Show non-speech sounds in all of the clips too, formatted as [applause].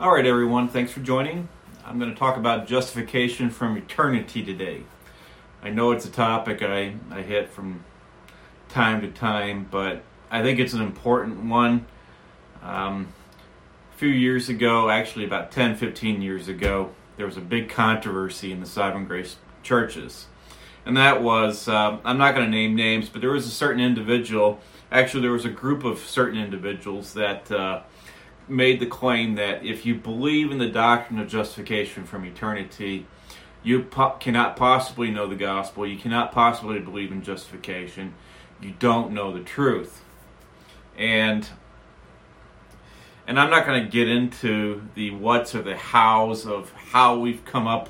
All right, everyone, thanks for joining. I'm going to talk about justification from eternity today. I know it's a topic I, I hit from time to time, but I think it's an important one. Um, a few years ago, actually about 10, 15 years ago, there was a big controversy in the Sovereign Grace churches. And that was, uh, I'm not going to name names, but there was a certain individual, actually, there was a group of certain individuals that. Uh, made the claim that if you believe in the doctrine of justification from eternity, you po- cannot possibly know the gospel. You cannot possibly believe in justification. You don't know the truth. And and I'm not going to get into the whats or the hows of how we've come up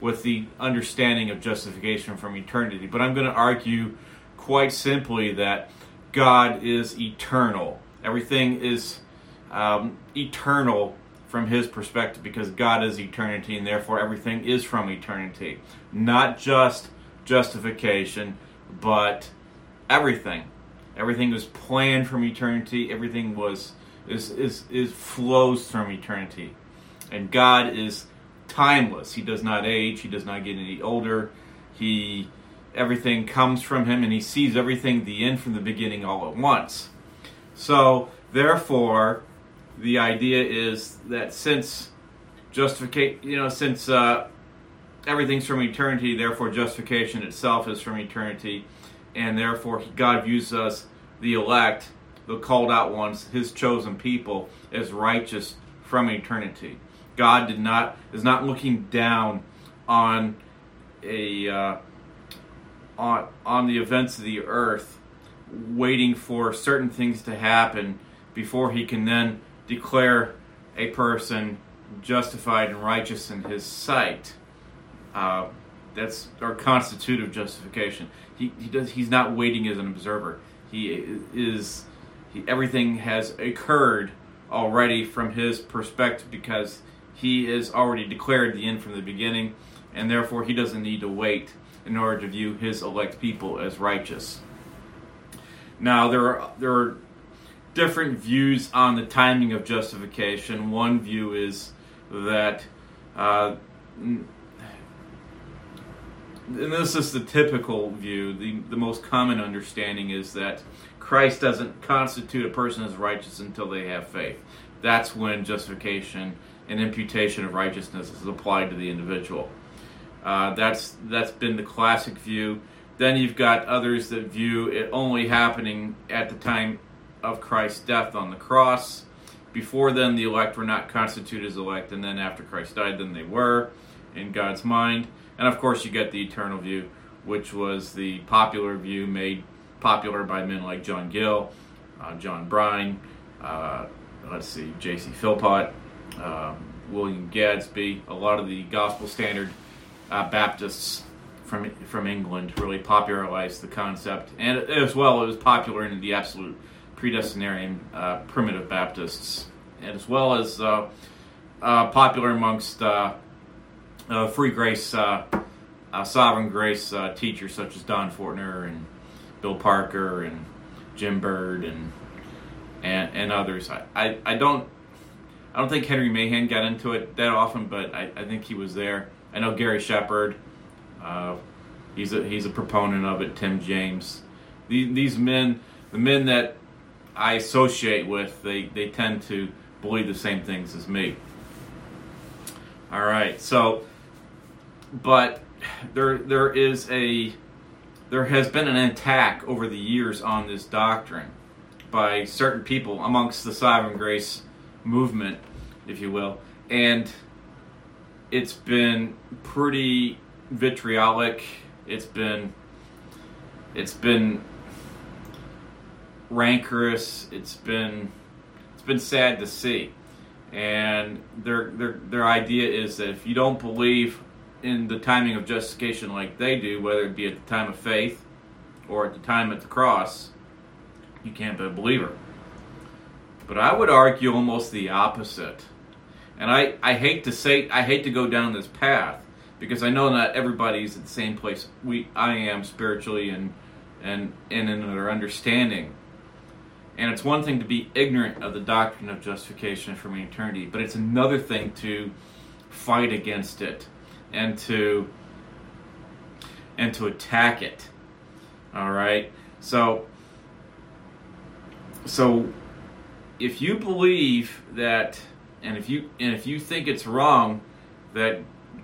with the understanding of justification from eternity, but I'm going to argue quite simply that God is eternal. Everything is um, eternal from his perspective because God is eternity and therefore everything is from eternity. Not just justification, but everything. Everything was planned from eternity. Everything was is is, is flows from eternity. And God is timeless. He does not age, he does not get any older. He everything comes from him and he sees everything the end from the beginning all at once. So therefore the idea is that since justification, you know, since uh, everything's from eternity, therefore justification itself is from eternity, and therefore God views us, the elect, the called out ones, His chosen people, as righteous from eternity. God did not is not looking down on a uh, on on the events of the earth, waiting for certain things to happen before He can then declare a person justified and righteous in his sight. Uh, that's our constitutive justification. He, he does. He's not waiting as an observer. He is. He, everything has occurred already from his perspective because he has already declared the end from the beginning, and therefore he doesn't need to wait in order to view his elect people as righteous. Now there are there are different views on the timing of justification. One view is that, uh, and this is the typical view, the, the most common understanding is that Christ doesn't constitute a person as righteous until they have faith. That's when justification and imputation of righteousness is applied to the individual. Uh, that's that's been the classic view. Then you've got others that view it only happening at the time of Christ's death on the cross. Before then, the elect were not constituted as elect, and then after Christ died, then they were in God's mind. And of course, you get the eternal view, which was the popular view made popular by men like John Gill, uh, John Brine, uh, let's see, J.C. Philpot, um, William Gadsby, a lot of the gospel standard uh, Baptists from from England really popularized the concept, and as well, it was popular in the absolute predestinarian uh, primitive Baptists, as well as uh, uh, popular amongst uh, uh, free grace, sovereign grace teachers such as Don Fortner and Bill Parker and Jim Byrd and and, and others. I, I, I, don't I don't think Henry Mahan got into it that often, but I, I think he was there. I know Gary Shepard. he's a he's a proponent of it. Tim James. These, these men, the men that I associate with, they, they tend to believe the same things as me. All right, so, but there there is a there has been an attack over the years on this doctrine by certain people amongst the sovereign grace movement, if you will, and it's been pretty vitriolic. It's been it's been rancorous. It's been it's been sad to see, and their their their idea is that if you don't believe in the timing of justification like they do, whether it be at the time of faith or at the time at the cross, you can't be a believer. But I would argue almost the opposite. And I, I hate to say I hate to go down this path because I know not everybody's at the same place we I am spiritually and and and in their understanding. And it's one thing to be ignorant of the doctrine of justification from eternity, but it's another thing to fight against it and to and to attack it. All right? So so if you believe that and if you and if you think it's wrong that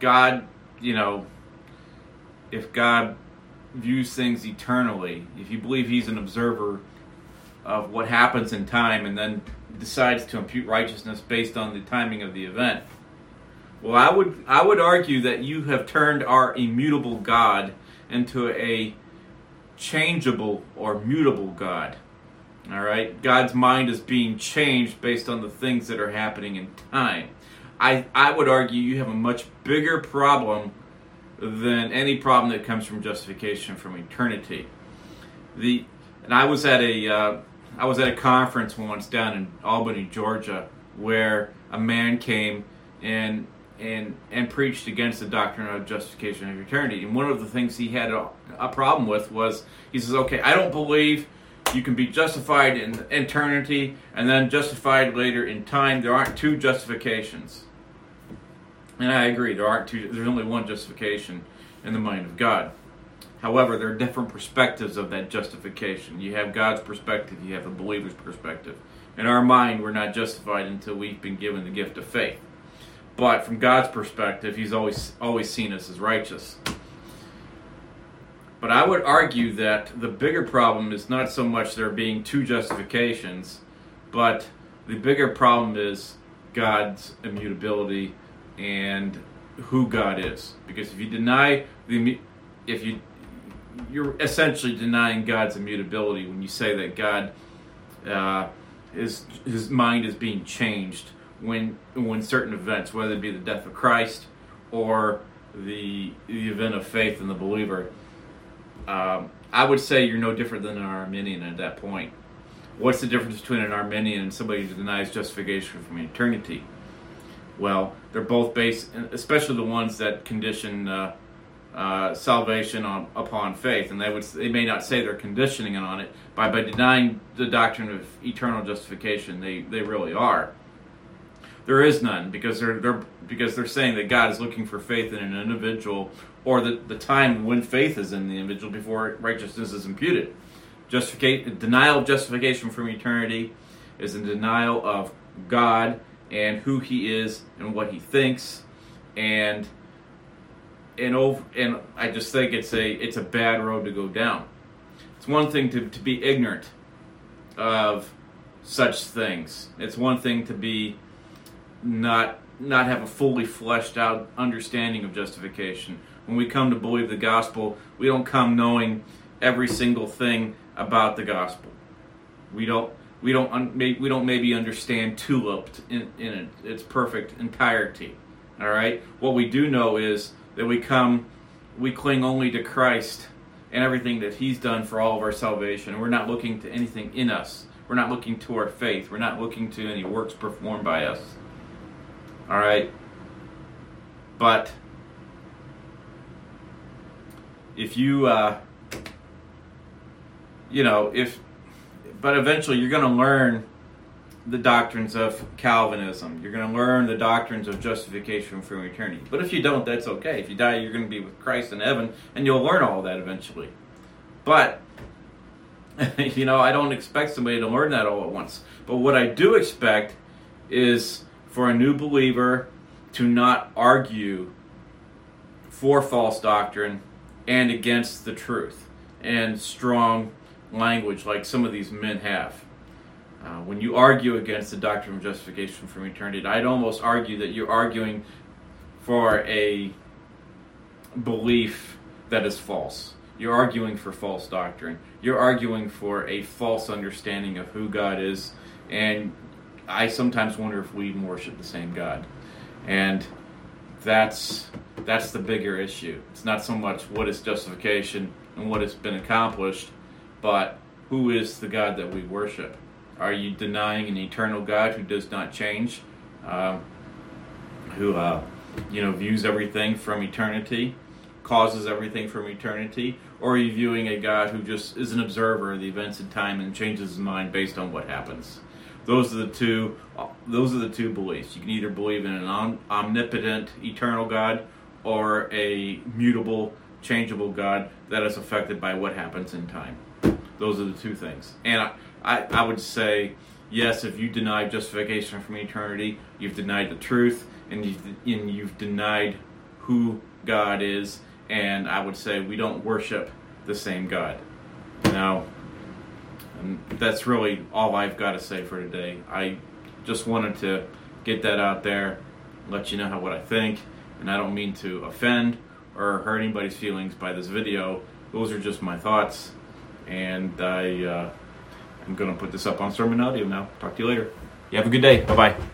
God, you know, if God views things eternally, if you believe he's an observer of what happens in time and then decides to impute righteousness based on the timing of the event, well, I would I would argue that you have turned our immutable God into a changeable or mutable God. All right? God's mind is being changed based on the things that are happening in time. I, I would argue you have a much bigger problem than any problem that comes from justification from eternity. The and I was at a uh, I was at a conference once down in Albany, Georgia, where a man came and and and preached against the doctrine of justification of eternity. And one of the things he had a, a problem with was he says, "Okay, I don't believe you can be justified in eternity and then justified later in time. There aren't two justifications. And I agree, there aren't two, there's only one justification in the mind of God. However, there are different perspectives of that justification. You have God's perspective, you have the believer's perspective. In our mind, we're not justified until we've been given the gift of faith. But from God's perspective, He's always always seen us as righteous. But I would argue that the bigger problem is not so much there being two justifications, but the bigger problem is God's immutability and who God is. Because if you deny the if you you're essentially denying God's immutability when you say that God uh, his his mind is being changed when when certain events, whether it be the death of Christ or the the event of faith in the believer, um, I would say you're no different than an Arminian at that point. What's the difference between an Arminian and somebody who denies justification from eternity? Well, they're both based, especially the ones that condition uh, uh, salvation on upon faith, and they would they may not say they're conditioning it on it, by by denying the doctrine of eternal justification, they they really are. There is none because they're they're because they're saying that God is looking for faith in an individual or the, the time when faith is in the individual before righteousness is imputed. Justification, denial of justification from eternity is a denial of God and who He is and what He thinks, and and over and I just think it's a it's a bad road to go down. It's one thing to, to be ignorant of such things. It's one thing to be not not have a fully fleshed out understanding of justification when we come to believe the gospel, we don't come knowing every single thing about the gospel. We don't we don't we don't maybe understand tulip in, in its perfect entirety. All right. What we do know is that we come, we cling only to Christ and everything that He's done for all of our salvation. We're not looking to anything in us. We're not looking to our faith. We're not looking to any works performed by us. All right. But if you uh, you know if but eventually you're going to learn the doctrines of Calvinism. You're going to learn the doctrines of justification from eternity. But if you don't, that's okay. If you die, you're going to be with Christ in heaven, and you'll learn all that eventually. But, [laughs] you know, I don't expect somebody to learn that all at once. But what I do expect is for a new believer to not argue for false doctrine and against the truth and strong language like some of these men have. Uh, when you argue against the doctrine of justification from eternity, I'd almost argue that you're arguing for a belief that is false. You're arguing for false doctrine. You're arguing for a false understanding of who God is. And I sometimes wonder if we even worship the same God. And that's that's the bigger issue. It's not so much what is justification and what has been accomplished, but who is the God that we worship? Are you denying an eternal God who does not change, uh, who uh, you know views everything from eternity, causes everything from eternity, or are you viewing a God who just is an observer of the events in time and changes his mind based on what happens? Those are the two. Those are the two beliefs. You can either believe in an omnipotent, eternal God, or a mutable, changeable God that is affected by what happens in time. Those are the two things. And I, I, I would say, yes, if you deny justification from eternity, you've denied the truth, and you've, and you've denied who God is. And I would say we don't worship the same God. Now, that's really all I've got to say for today. I just wanted to get that out there, let you know how, what I think, and I don't mean to offend or hurt anybody's feelings by this video. Those are just my thoughts, and I uh, I'm going to put this up on Sermon Audio now. Talk to you later. You have a good day. Bye bye.